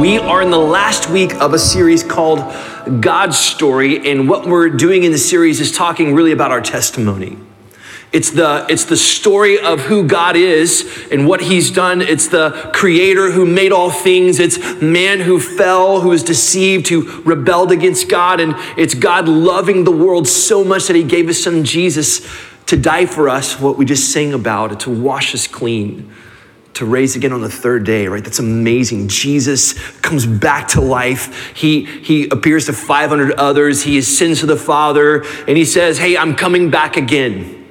We are in the last week of a series called God's Story, and what we're doing in the series is talking really about our testimony. It's the, it's the story of who God is and what He's done. It's the Creator who made all things. It's man who fell, who was deceived, who rebelled against God. And it's God loving the world so much that He gave His Son Jesus to die for us, what we just sang about, to wash us clean to raise again on the third day, right? That's amazing. Jesus comes back to life. He, he appears to 500 others. He ascends to the Father and he says, Hey, I'm coming back again.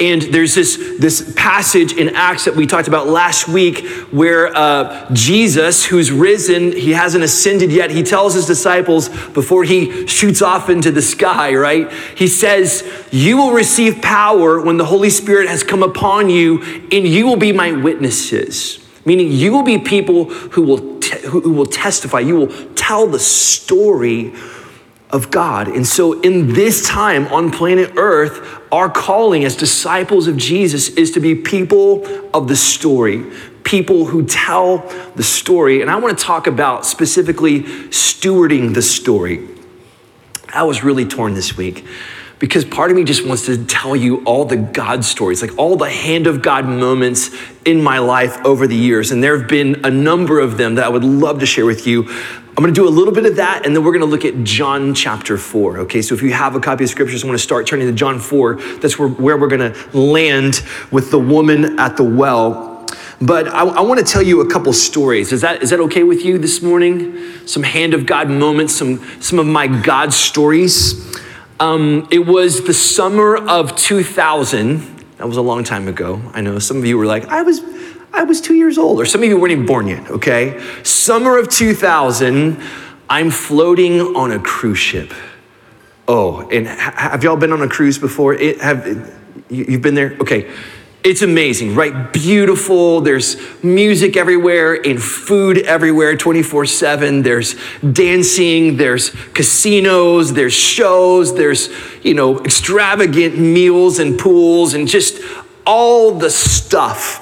And there's this, this passage in Acts that we talked about last week where uh, Jesus, who's risen, he hasn't ascended yet, he tells his disciples before he shoots off into the sky, right? He says, You will receive power when the Holy Spirit has come upon you, and you will be my witnesses. Meaning, you will be people who will, who will testify, you will tell the story of God. And so, in this time on planet Earth, our calling as disciples of Jesus is to be people of the story, people who tell the story. And I want to talk about specifically stewarding the story. I was really torn this week because part of me just wants to tell you all the God stories, like all the hand of God moments in my life over the years. And there have been a number of them that I would love to share with you. I'm going to do a little bit of that, and then we're going to look at John chapter 4. Okay, so if you have a copy of scriptures, I want to start turning to John 4. That's where, where we're going to land with the woman at the well. But I, I, want to tell you a couple stories. Is that, is that okay with you this morning? Some hand of God moments, some, some of my God stories. Um, it was the summer of 2000. That was a long time ago. I know some of you were like, I was I was two years old, or some of you weren't even born yet, okay? Summer of 2000, I'm floating on a cruise ship. Oh, and have y'all been on a cruise before? It, have, you've been there? Okay. It's amazing, right? Beautiful. There's music everywhere and food everywhere 24 7. There's dancing, there's casinos, there's shows, there's, you know, extravagant meals and pools and just all the stuff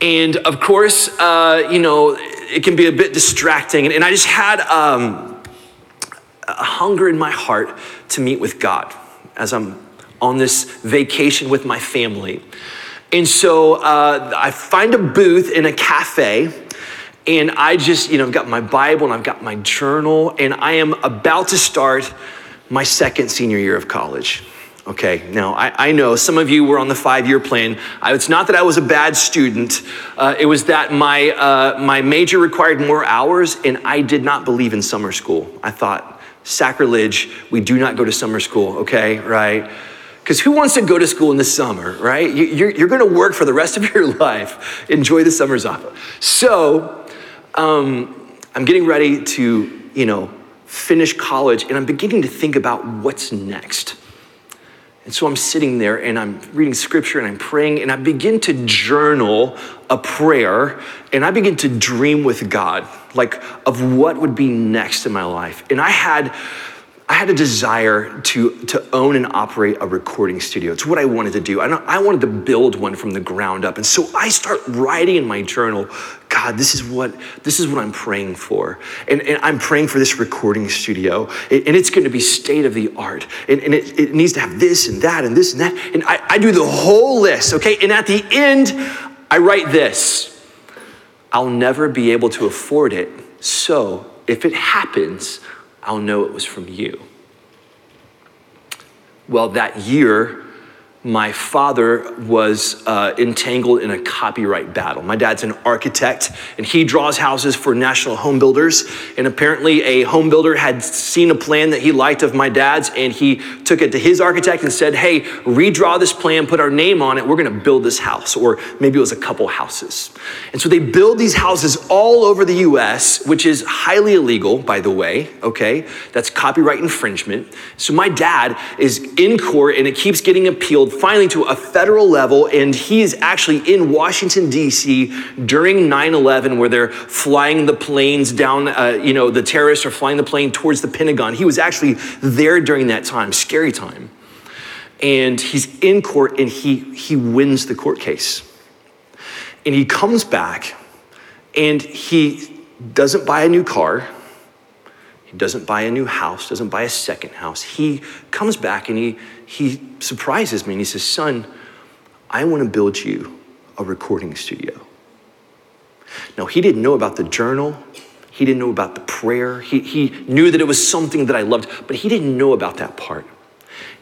and of course, uh, you know, it can be a bit distracting. And, I just had um, a hunger in my heart to meet with God as I'm on this vacation with my family. And so uh, I find a booth in a cafe, and I just, you know, I've got my Bible and I've got my journal, and I am about to start my second senior year of college. Okay, now I, I, know some of you were on the five year plan. I, it's not that I was a bad student, uh, it was that my, uh, my major required more hours and I did not believe in summer school. I thought, sacrilege, we do not go to summer school, okay, right? Because who wants to go to school in the summer, right? You, you're, you're gonna work for the rest of your life. Enjoy the summers off. So um, I'm getting ready to, you know, finish college and I'm beginning to think about what's next. And so I'm sitting there and I'm reading scripture and I'm praying and I begin to journal a prayer and I begin to dream with God, like of what would be next in my life. And I had I had a desire to, to own and operate a recording studio. It's what I wanted to do. I, I wanted to build one from the ground up. And so I start writing in my journal, God, this is what, this is what I'm praying for. And, and I'm praying for this recording studio. And it's going to be state of the art. And, and it, it, needs to have this and that and this and that. And I, I do the whole list, okay? And at the end, I write this I'll never be able to afford it. So if it happens, I'll know it was from you. Well, that year, my father was uh, entangled in a copyright battle. My dad's an architect, and he draws houses for national home builders. And apparently, a home builder had seen a plan that he liked of my dad's, and he took it to his architect and said, Hey, redraw this plan, put our name on it, we're gonna build this house. Or maybe it was a couple houses. And so they build these houses all over the US, which is highly illegal, by the way, okay? That's copyright infringement. So my dad is in court, and it keeps getting appealed finally to a federal level, and he is actually in Washington, D.C. during 9 11, where they're flying the planes down, uh, you know, the terrorists are flying the plane towards the Pentagon. He was actually there during that time, scary time. And he's in court and he, he wins the court case. And he comes back and he doesn't buy a new car. Doesn't buy a new house, doesn't buy a second house. He comes back and he he surprises me and he says, Son, I want to build you a recording studio. Now, he didn't know about the journal. He didn't know about the prayer. He, he knew that it was something that I loved, but he didn't know about that part.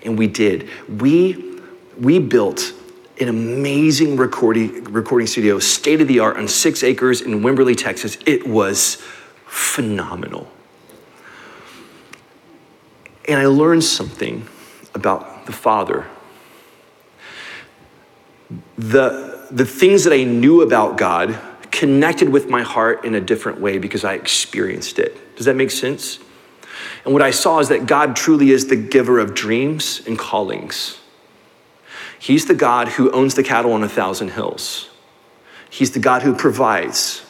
And we did. We, we built an amazing recording, recording studio, state of the art, on six acres in Wimberley, Texas. It was phenomenal. And I learned something about the Father. The, the things that I knew about God connected with my heart in a different way because I experienced it. Does that make sense? And what I saw is that God truly is the giver of dreams and callings. He's the God who owns the cattle on a thousand hills. He's the God who provides.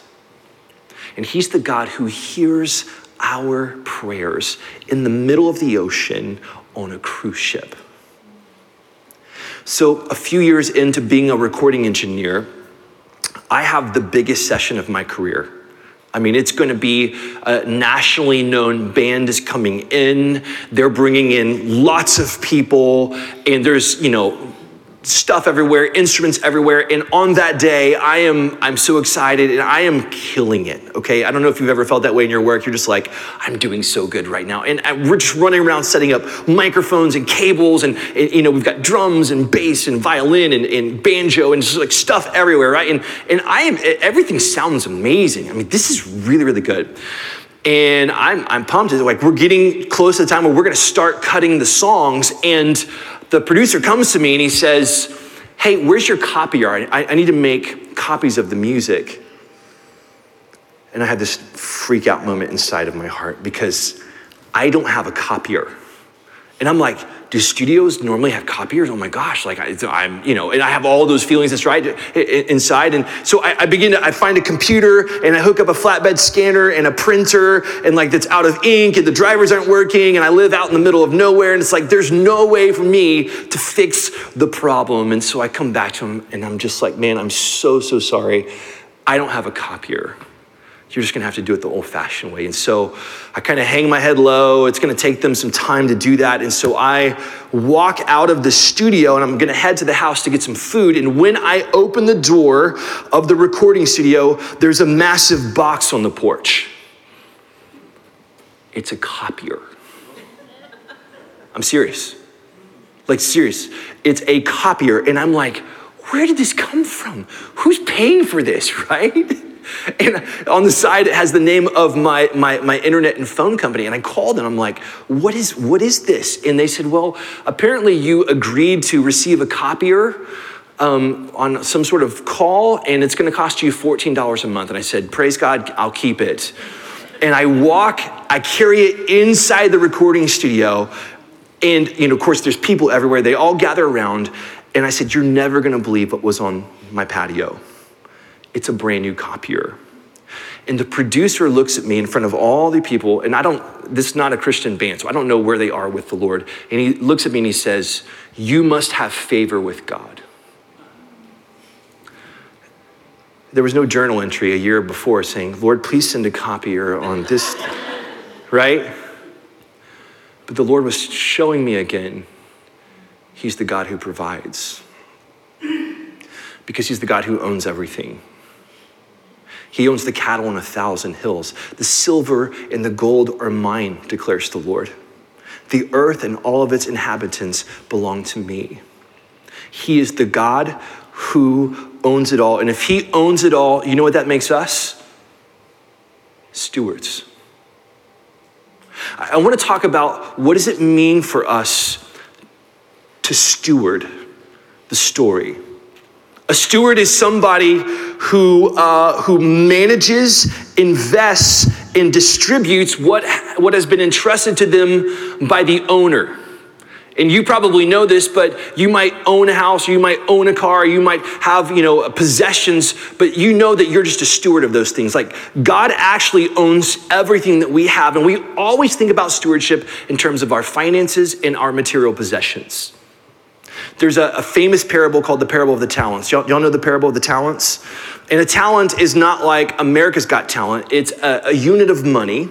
And He's the God who hears our prayers in the middle of the ocean on a cruise ship. So, a few years into being a recording engineer, I have the biggest session of my career. I mean, it's going to be a nationally known band is coming in. They're bringing in lots of people, and there's, you know, stuff everywhere, instruments everywhere. And on that day, I am I'm so excited and I am killing it. Okay, I don't know if you've ever felt that way in your work. You're just like, I'm doing so good right now, and we're just running around setting up microphones and cables, and, and you know we've got drums and bass and violin and, and banjo and just like stuff everywhere, right? And and I am everything sounds amazing. I mean, this is really really good. And I'm, I'm pumped. Like, we're getting close to the time where we're gonna start cutting the songs. And the producer comes to me and he says, Hey, where's your copier? I, I need to make copies of the music. And I had this freak out moment inside of my heart because I don't have a copier. And I'm like, do studios normally have copiers? Oh my gosh, like I, am you know, and I have all those feelings that's right inside. And so I, I, begin to, I find a computer and I hook up a flatbed scanner and a printer and like that's out of ink and the drivers aren't working and I live out in the middle of nowhere and it's like there's no way for me to fix the problem. And so I come back to him and I'm just like, man, I'm so, so sorry. I don't have a copier. You're just gonna have to do it the old fashioned way. And so I kind of hang my head low. It's gonna take them some time to do that. And so I walk out of the studio and I'm gonna head to the house to get some food. And when I open the door of the recording studio, there's a massive box on the porch. It's a copier. I'm serious. Like, serious. It's a copier. And I'm like, where did this come from? Who's paying for this, right? and on the side it has the name of my, my, my internet and phone company. And i called and i'm like what is what is this? And they said well apparently you agreed to receive a copier um, on some sort of call and it's going to cost you $14 a month. And i said praise god i'll keep it. And i walk i carry it inside the recording studio. And you know of course there's people everywhere. They all gather around. And i said you're never going to believe what was on my patio it's a brand new copier. And the producer looks at me in front of all the people, and I don't, this is not a Christian band, so I don't know where they are with the Lord. And he looks at me and he says, You must have favor with God. There was no journal entry a year before saying, Lord, please send a copier on this, right? But the Lord was showing me again, He's the God who provides, because He's the God who owns everything. He owns the cattle on a thousand hills. The silver and the gold are mine, declares the Lord. The earth and all of its inhabitants belong to me. He is the God who owns it all. And if He owns it all, you know what that makes us? Stewards. I want to talk about what does it mean for us to steward the story. A steward is somebody who, uh, who manages, invests, and distributes what, what has been entrusted to them by the owner. And you probably know this, but you might own a house, or you might own a car, you might have, you know, possessions, but you know that you're just a steward of those things. Like God actually owns everything that we have, and we always think about stewardship in terms of our finances and our material possessions. There's a, a famous parable called the parable of the talents. Y'all, y'all know the parable of the talents? And a talent is not like America's Got Talent, it's a, a unit of money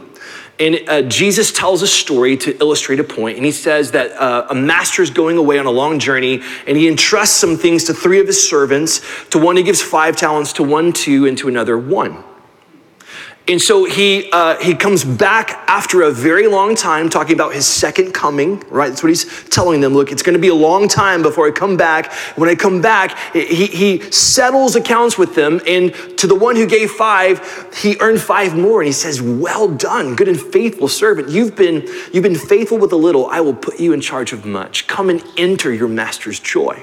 and uh, Jesus tells a story to illustrate a point, and he says that uh, a master is going away on a long journey, and he entrusts some things to three of his servants. To one, he gives five talents, to one, two, and to another, one. And so he, uh, he comes back after a very long time talking about his second coming, right? That's what he's telling them. Look, it's going to be a long time before I come back. When I come back, he, he settles accounts with them. And to the one who gave five, he earned five more. And he says, Well done, good and faithful servant. You've been, you've been faithful with a little. I will put you in charge of much. Come and enter your master's joy.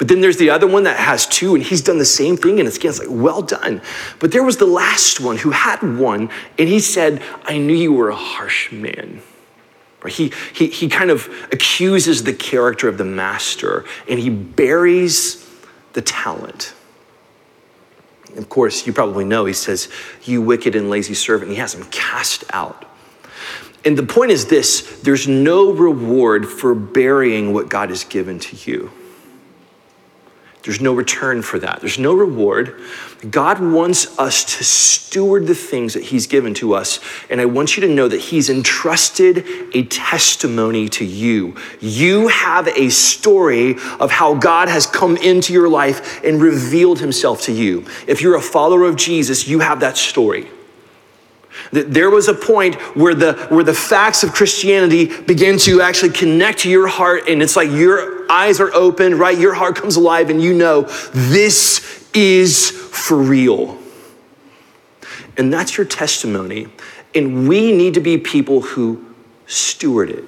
But then there's the other one that has two, and he's done the same thing, and it's, again, it's like, well done. But there was the last one who had one, and he said, I knew you were a harsh man. He, he, he kind of accuses the character of the master, and he buries the talent. Of course, you probably know he says, You wicked and lazy servant. He has him cast out. And the point is this there's no reward for burying what God has given to you. There's no return for that. There's no reward. God wants us to steward the things that He's given to us. And I want you to know that He's entrusted a testimony to you. You have a story of how God has come into your life and revealed Himself to you. If you're a follower of Jesus, you have that story. There was a point where the, where the facts of Christianity begin to actually connect to your heart, and it's like your eyes are open, right? Your heart comes alive, and you know this is for real. And that's your testimony. And we need to be people who steward it.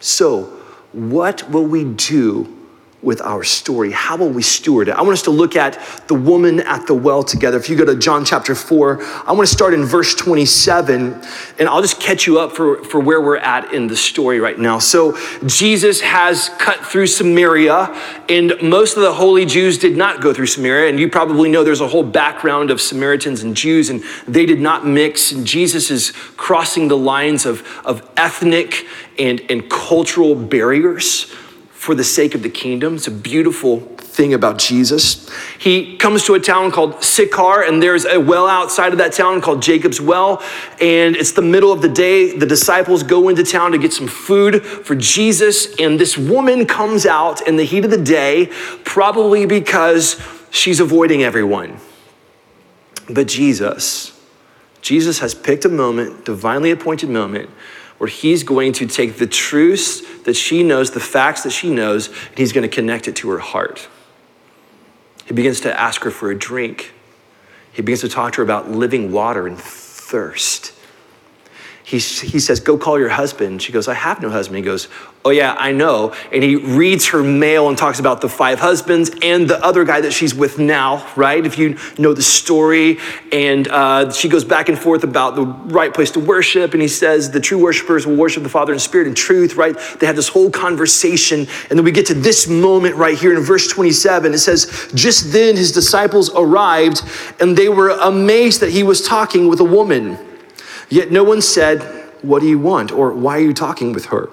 So, what will we do with our story? How will we steward it? I want us to look at the woman at the well together. If you go to John chapter 4, I want to start in verse 27, and I'll just catch you up for, for where we're at in the story right now. So, Jesus has cut through Samaria, and most of the holy Jews did not go through Samaria. And you probably know there's a whole background of Samaritans and Jews, and they did not mix. And Jesus is crossing the lines of, of ethnic and, and cultural barriers for the sake of the kingdom. It's a beautiful thing about Jesus. He comes to a town called Sychar, and there's a well outside of that town called Jacob's Well. And it's the middle of the day. The disciples go into town to get some food for Jesus. And this woman comes out in the heat of the day, probably because she's avoiding everyone. But Jesus, Jesus has picked a moment, divinely appointed moment, where he's going to take the truths that she knows, the facts that she knows, and he's going to connect it to her heart. He begins to ask her for a drink. He begins to talk to her about living water and thirst. He, he says, Go call your husband. She goes, I have no husband. He goes, Oh, yeah, I know. And he reads her mail and talks about the five husbands and the other guy that she's with now, right? If you know the story. And uh, she goes back and forth about the right place to worship. And he says, The true worshipers will worship the Father in spirit and truth, right? They have this whole conversation. And then we get to this moment right here in verse 27. It says, Just then his disciples arrived, and they were amazed that he was talking with a woman. Yet no one said, What do you want? or Why are you talking with her?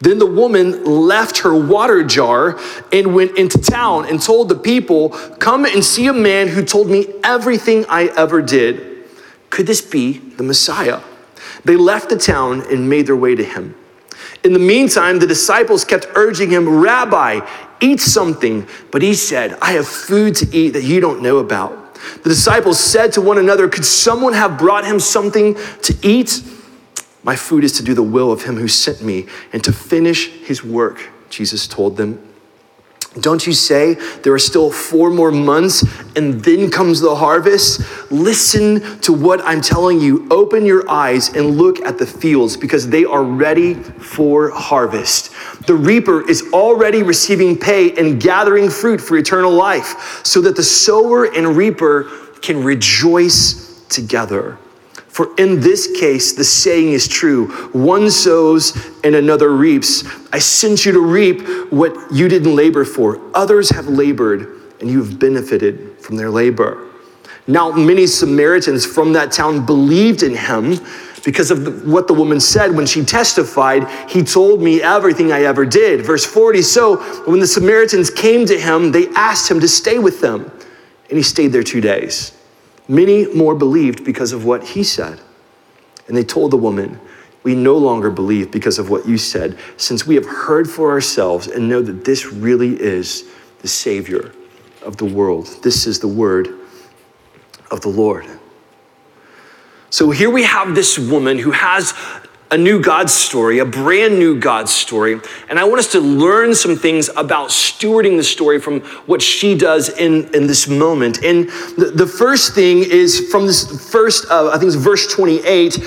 Then the woman left her water jar and went into town and told the people, Come and see a man who told me everything I ever did. Could this be the Messiah? They left the town and made their way to him. In the meantime, the disciples kept urging him, Rabbi, eat something. But he said, I have food to eat that you don't know about. The disciples said to one another, Could someone have brought him something to eat? My food is to do the will of him who sent me and to finish his work, Jesus told them. Don't you say there are still four more months and then comes the harvest? Listen to what I'm telling you. Open your eyes and look at the fields because they are ready for harvest. The reaper is already receiving pay and gathering fruit for eternal life so that the sower and reaper can rejoice together. For in this case, the saying is true one sows and another reaps. I sent you to reap what you didn't labor for. Others have labored, and you have benefited from their labor. Now, many Samaritans from that town believed in him because of the, what the woman said when she testified, He told me everything I ever did. Verse 40 So, when the Samaritans came to him, they asked him to stay with them, and he stayed there two days. Many more believed because of what he said. And they told the woman, We no longer believe because of what you said, since we have heard for ourselves and know that this really is the Savior of the world. This is the word of the Lord. So here we have this woman who has a new God story, a brand new God story. And I want us to learn some things about stewarding the story from what she does in, in this moment. And the, the first thing is from this first, uh, I think it's verse 28.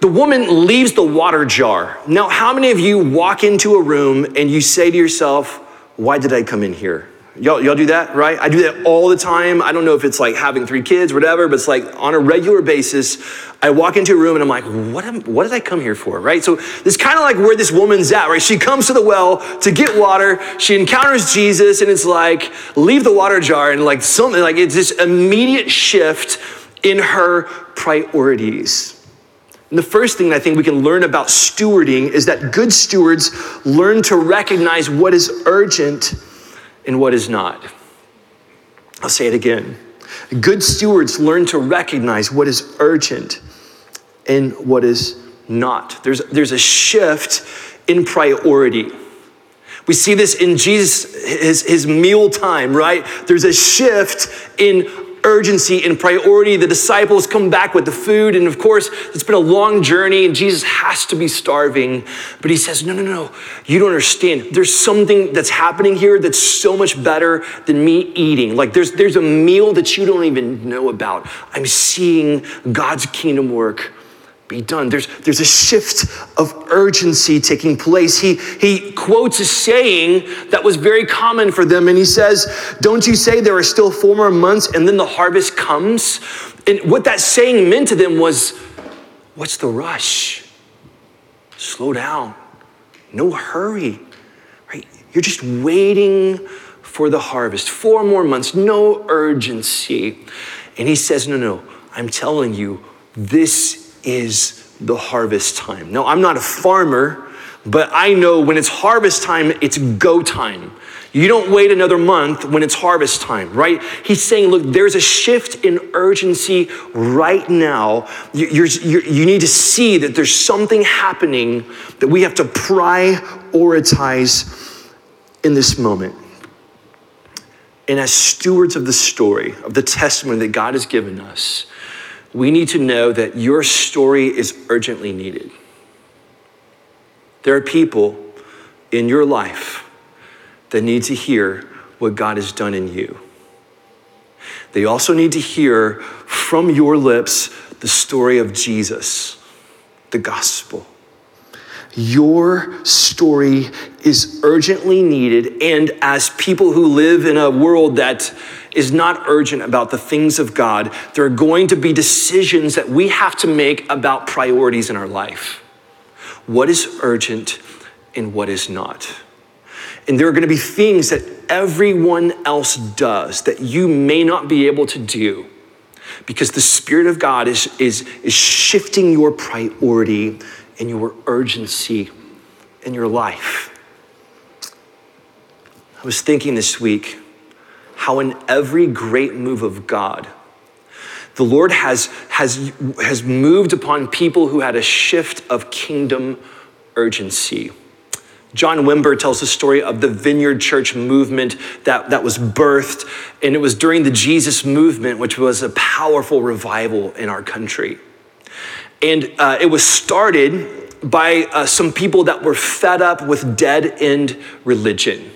The woman leaves the water jar. Now, how many of you walk into a room and you say to yourself, Why did I come in here? Y'all, y'all do that, right? I do that all the time. I don't know if it's like having three kids, whatever, but it's like on a regular basis, I walk into a room and I'm like, what, am, what did I come here for, right? So it's kind of like where this woman's at, right? She comes to the well to get water. She encounters Jesus and it's like, leave the water jar and like something, like it's this immediate shift in her priorities. And the first thing I think we can learn about stewarding is that good stewards learn to recognize what is urgent and what is not. I'll say it again. Good stewards learn to recognize what is urgent and what is not. There's, there's a shift in priority. We see this in Jesus, his, his meal time, right? There's a shift in urgency and priority. The disciples come back with the food, and of course, it's been a long journey, and Jesus has to be starving. But he says, No, no, no, you don't understand. There's something that's happening here that's so much better than me eating. Like, there's, there's a meal that you don't even know about. I'm seeing God's kingdom work be done. There's, there's a shift of urgency taking place. He, he quotes a saying that was very common for them, and he says, Don't you say there are still four more months and then the harvest comes? And what that saying meant to them was, What's the rush? Slow down. No hurry, right? You're just waiting for the harvest. Four more months, no urgency. And he says, No, no, I'm telling you, this is the harvest time. Now, I'm not a farmer, but I know when it's harvest time, it's go time. You don't wait another month when it's harvest time, right? He's saying, look, there's a shift in urgency right now. You're, you're, you need to see that there's something happening that we have to prioritize in this moment. And as stewards of the story, of the testimony that God has given us, we need to know that your story is urgently needed. There are people in your life that need to hear what God has done in you. They also need to hear from your lips the story of Jesus, the gospel. Your story is urgently needed, and as people who live in a world that is not urgent about the things of God, there are going to be decisions that we have to make about priorities in our life. What is urgent and what is not? And there are going to be things that everyone else does that you may not be able to do because the Spirit of God is, is, is shifting your priority and your urgency in your life. I was thinking this week how in every great move of God, the Lord has, has, has moved upon people who had a shift of kingdom urgency. John Wimber tells the story of the Vineyard Church movement that, that was birthed, and it was during the Jesus movement, which was a powerful revival in our country. And uh, it was started by uh, some people that were fed up with dead end religion.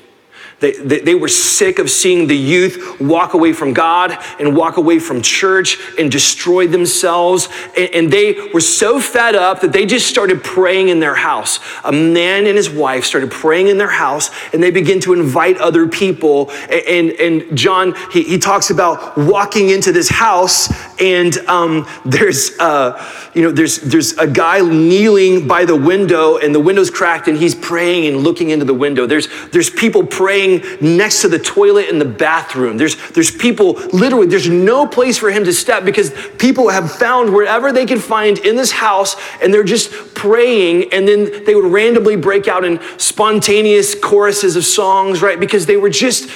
They, they, were sick of seeing the youth walk away from God and walk away from church and destroy themselves. And, and, they were so fed up that they just started praying in their house. A man and his wife started praying in their house and they began to invite other people. And, and John, he, he talks about walking into this house and um, there's, uh, you know, there's, there's a guy kneeling by the window and the window's cracked and he's praying and looking into the window. There's, there's people praying next to the toilet in the bathroom. There's, there's people, literally, there's no place for him to step because people have found wherever they can find in this house and they're just praying. And then they would randomly break out in spontaneous choruses of songs, right? Because they were just,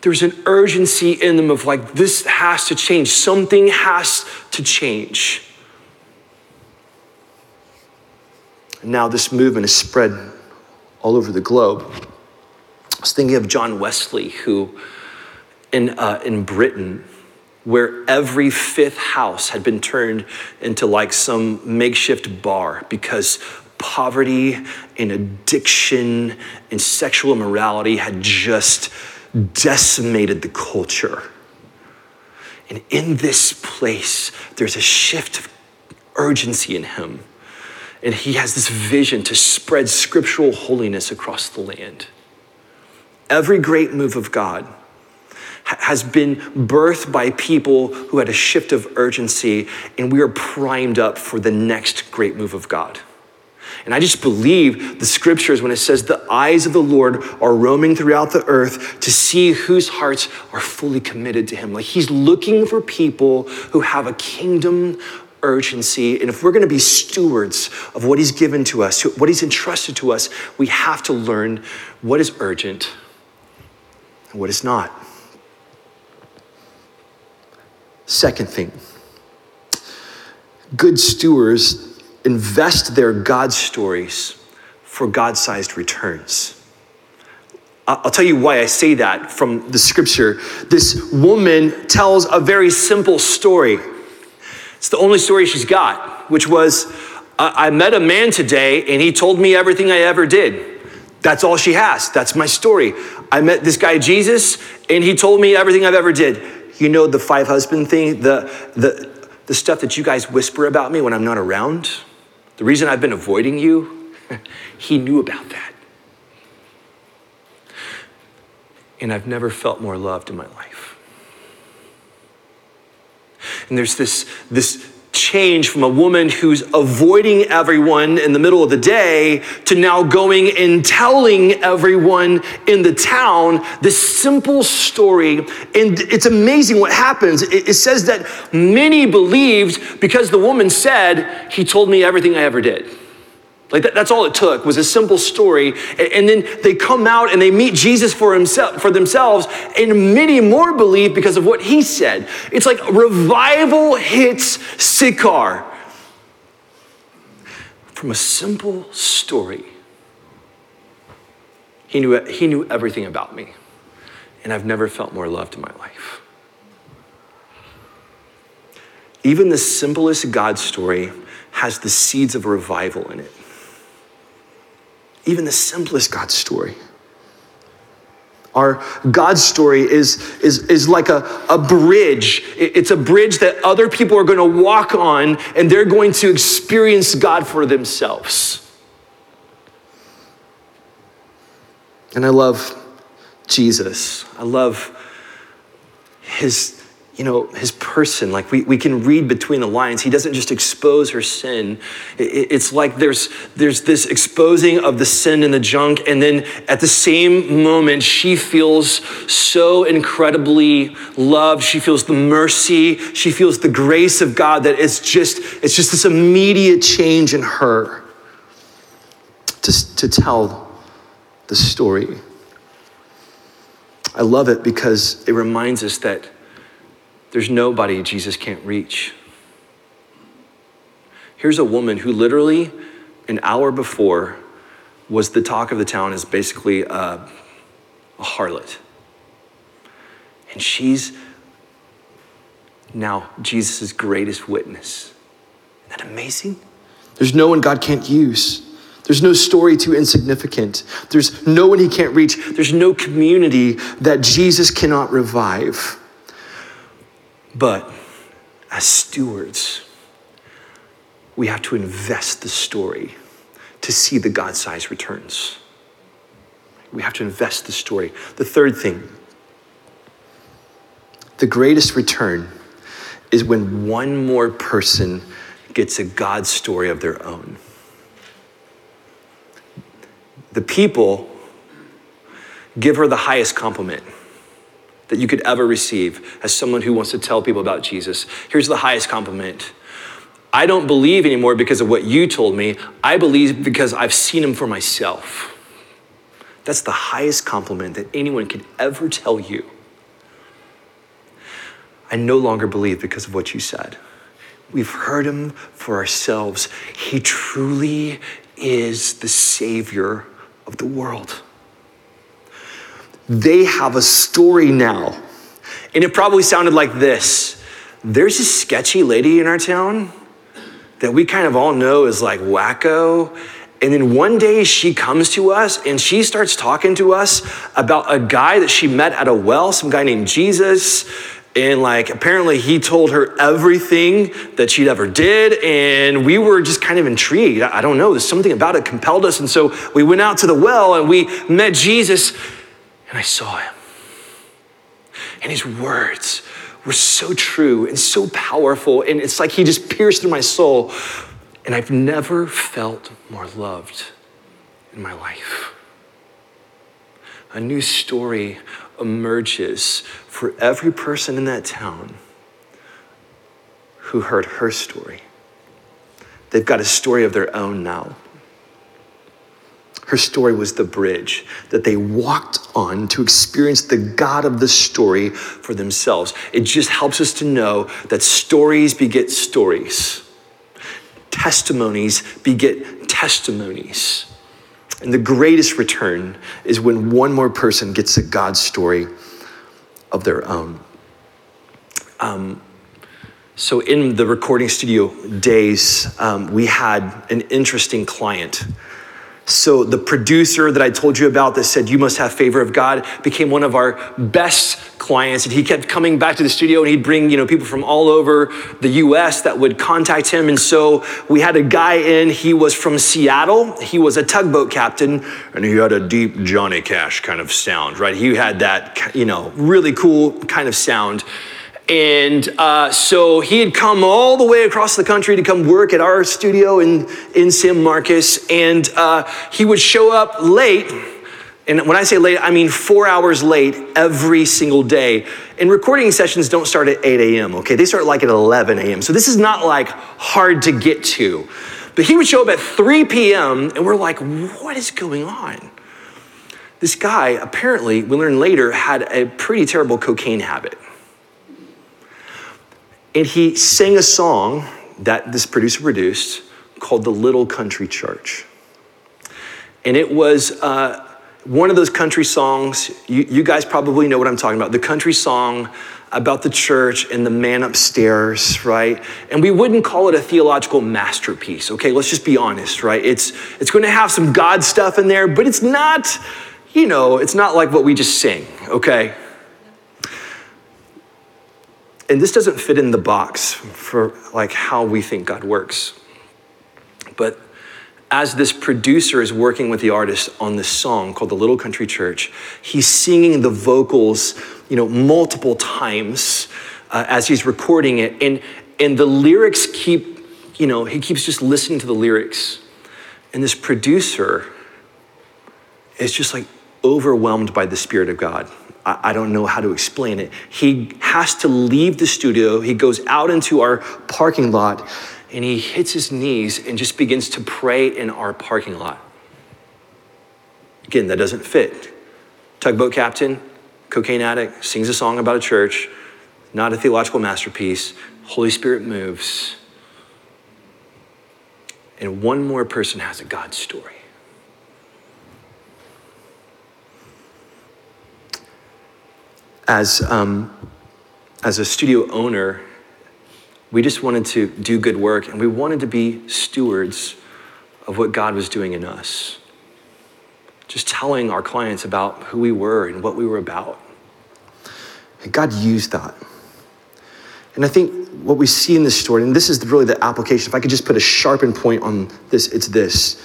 there's an urgency in them of like, this has to change. Something has to change. now this movement is spread all over the globe was thinking of John Wesley, who in, uh, in Britain, where every fifth house had been turned into like some makeshift bar because poverty and addiction and sexual immorality had just decimated the culture. And in this place, there's a shift of urgency in him. And he has this vision to spread scriptural holiness across the land. Every great move of God has been birthed by people who had a shift of urgency, and we are primed up for the next great move of God. And I just believe the scriptures when it says the eyes of the Lord are roaming throughout the earth to see whose hearts are fully committed to Him. Like He's looking for people who have a kingdom urgency. And if we're going to be stewards of what He's given to us, what He's entrusted to us, we have to learn what is urgent and what is not. Second thing good stewards invest their God stories for God sized returns. I'll tell you why I say that from the scripture. This woman tells a very simple story. It's the only story she's got, which was I met a man today and he told me everything I ever did. That's all she has. That's my story. I met this guy, Jesus, and he told me everything I've ever did. You know, the five husband thing, the, the, the stuff that you guys whisper about me when I'm not around, the reason I've been avoiding you, he knew about that. And I've never felt more loved in my life. And there's this, this change from a woman who's avoiding everyone in the middle of the day to now going and telling everyone in the town this simple story. And it's amazing what happens. It, says that many believed because the woman said, He told me everything I ever did. Like that, that's all it took was a simple story. And then they come out and they meet Jesus for himself for themselves, and many more believe because of what he said. It's like revival hits Sychar. From a simple story. He knew, he knew everything about me. And I've never felt more loved in my life. Even the simplest God story has the seeds of revival in it even the simplest God story. Our God story is, is, is like a, a bridge. It's a bridge that other people are going to walk on and they're going to experience God for themselves. And I love Jesus. I love his you know, his person. Like we, we can read between the lines. He doesn't just expose her sin. It, it's like there's, there's this exposing of the sin and the junk. And then at the same moment, she feels so incredibly loved. She feels the mercy. She feels the grace of God that it's just, it's just this immediate change in her to, to tell the story. I love it because it reminds us that there's nobody Jesus can't reach. Here's a woman who literally, an hour before, was the talk of the town as basically a, a harlot. And she's now Jesus' greatest witness. Isn't that amazing? There's no one God can't use. There's no story too insignificant. There's no one he can't reach. There's no community that Jesus cannot revive. But as stewards, we have to invest the story to see the God sized returns. We have to invest the story. The third thing the greatest return is when one more person gets a God story of their own. The people give her the highest compliment that you could ever receive as someone who wants to tell people about Jesus. Here's the highest compliment I don't believe anymore because of what you told me. I believe because I've seen him for myself. That's the highest compliment that anyone could ever tell you. I no longer believe because of what you said. We've heard him for ourselves. He truly is the Savior of the world. They have a story now. And it probably sounded like this There's a sketchy lady in our town that we kind of all know is like wacko. And then one day she comes to us and she starts talking to us about a guy that she met at a well, some guy named Jesus. And like apparently he told her everything that she'd ever did. And we were just kind of intrigued. I don't know, there's something about it compelled us. And so we went out to the well and we met Jesus and I saw him. And his words were so true and so powerful. And it's like he just pierced through my soul. And I've never felt more loved in my life. A new story emerges for every person in that town who heard her story. They've got a story of their own now. Her story was the bridge that they walked on to experience the God of the story for themselves. It just helps us to know that stories beget stories, testimonies beget testimonies. And the greatest return is when one more person gets a God story of their own. Um, so, in the recording studio days, um, we had an interesting client so the producer that I told you about that said, You must have favor of God, became one of our best clients. And he kept coming back to the studio and he'd bring, you know, people from all over the US that would contact him. And so we had a guy in, he was from Seattle. He was a tugboat captain and he had a deep Johnny Cash kind of sound, right? He had that, you know, really cool kind of sound. And uh, so he had come all the way across the country to come work at our studio in, in San Marcos. And uh, he would show up late. And when I say late, I mean four hours late every single day. And recording sessions don't start at 8 a.m., okay? They start like at 11 a.m. So this is not like hard to get to. But he would show up at 3 p.m., and we're like, what is going on? This guy, apparently, we learned later, had a pretty terrible cocaine habit. And he sang a song that this producer produced called The Little Country Church. And it was uh, one of those country songs, you, you guys probably know what I'm talking about, the country song about the church and the man upstairs, right? And we wouldn't call it a theological masterpiece, okay? Let's just be honest, right? It's, it's to have some God stuff in there, but it's not, you know, it's not like what we just sing, okay? And this doesn't fit in the box for like how we think God works. But as this producer is working with the artist on this song called The Little Country Church, he's singing the vocals, you know, multiple times uh, as he's recording it. And, and the lyrics keep, you know, he keeps just listening to the lyrics. And this producer is just like overwhelmed by the Spirit of God. I don't know how to explain it. He has to leave the studio. He goes out into our parking lot and he hits his knees and just begins to pray in our parking lot. Again, that doesn't fit. Tugboat captain, cocaine addict, sings a song about a church, not a theological masterpiece. Holy Spirit moves. And one more person has a God story. As, um, as a studio owner, we just wanted to do good work and we wanted to be stewards of what God was doing in us. Just telling our clients about who we were and what we were about. And God used that. And I think what we see in this story, and this is really the application, if I could just put a sharpened point on this, it's this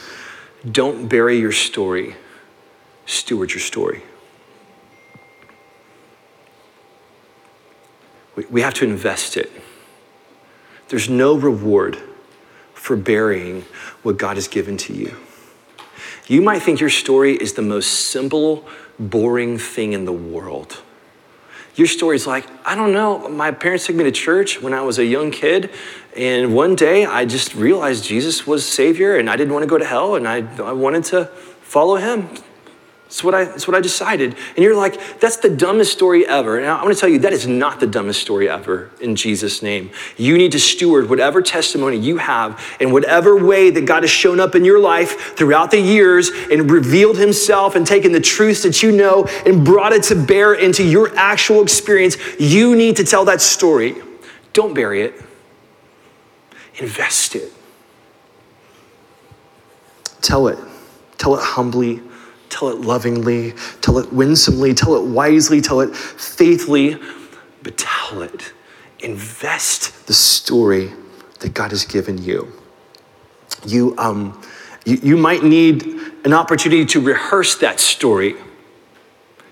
don't bury your story, steward your story. We have to invest it. There's no reward for burying what God has given to you. You might think your story is the most simple, boring thing in the world. Your story's like, I don't know, my parents took me to church when I was a young kid, and one day I just realized Jesus was Savior and I didn't want to go to hell and I, I wanted to follow Him. That's what, I, that's what I decided. And you're like, that's the dumbest story ever. And I want to tell you, that is not the dumbest story ever in Jesus' name. You need to steward whatever testimony you have in whatever way that God has shown up in your life throughout the years and revealed himself and taken the truths that you know and brought it to bear into your actual experience. You need to tell that story. Don't bury it, invest it. Tell it. Tell it humbly tell it lovingly, tell it winsomely, tell it wisely, tell it faithfully, but tell it. Invest the story that God has given you. You, um, you, you might need an opportunity to rehearse that story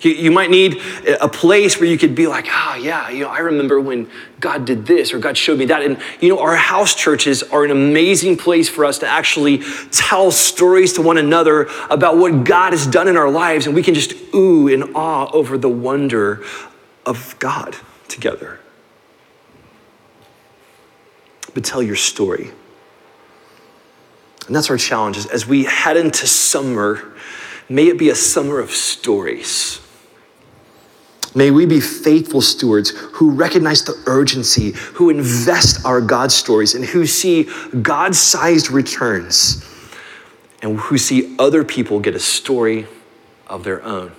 you, might need a place where you could be like, ah, oh, yeah, you know, I remember when God did this or God showed me that. And, you know, our house churches are an amazing place for us to actually tell stories to one another about what God has done in our lives. And we can just ooh in awe over the wonder of God together. But tell your story. And that's our challenge as we head into summer. May it be a summer of stories May we be faithful stewards who recognize the urgency, who invest our God stories, and who see God sized returns, and who see other people get a story of their own.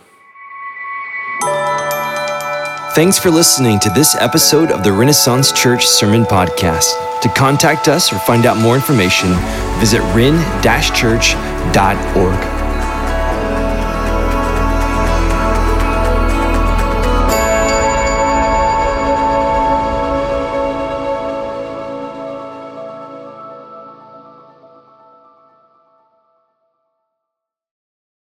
Thanks for listening to this episode of the Renaissance Church Sermon Podcast. To contact us or find out more information, visit ren-church.org.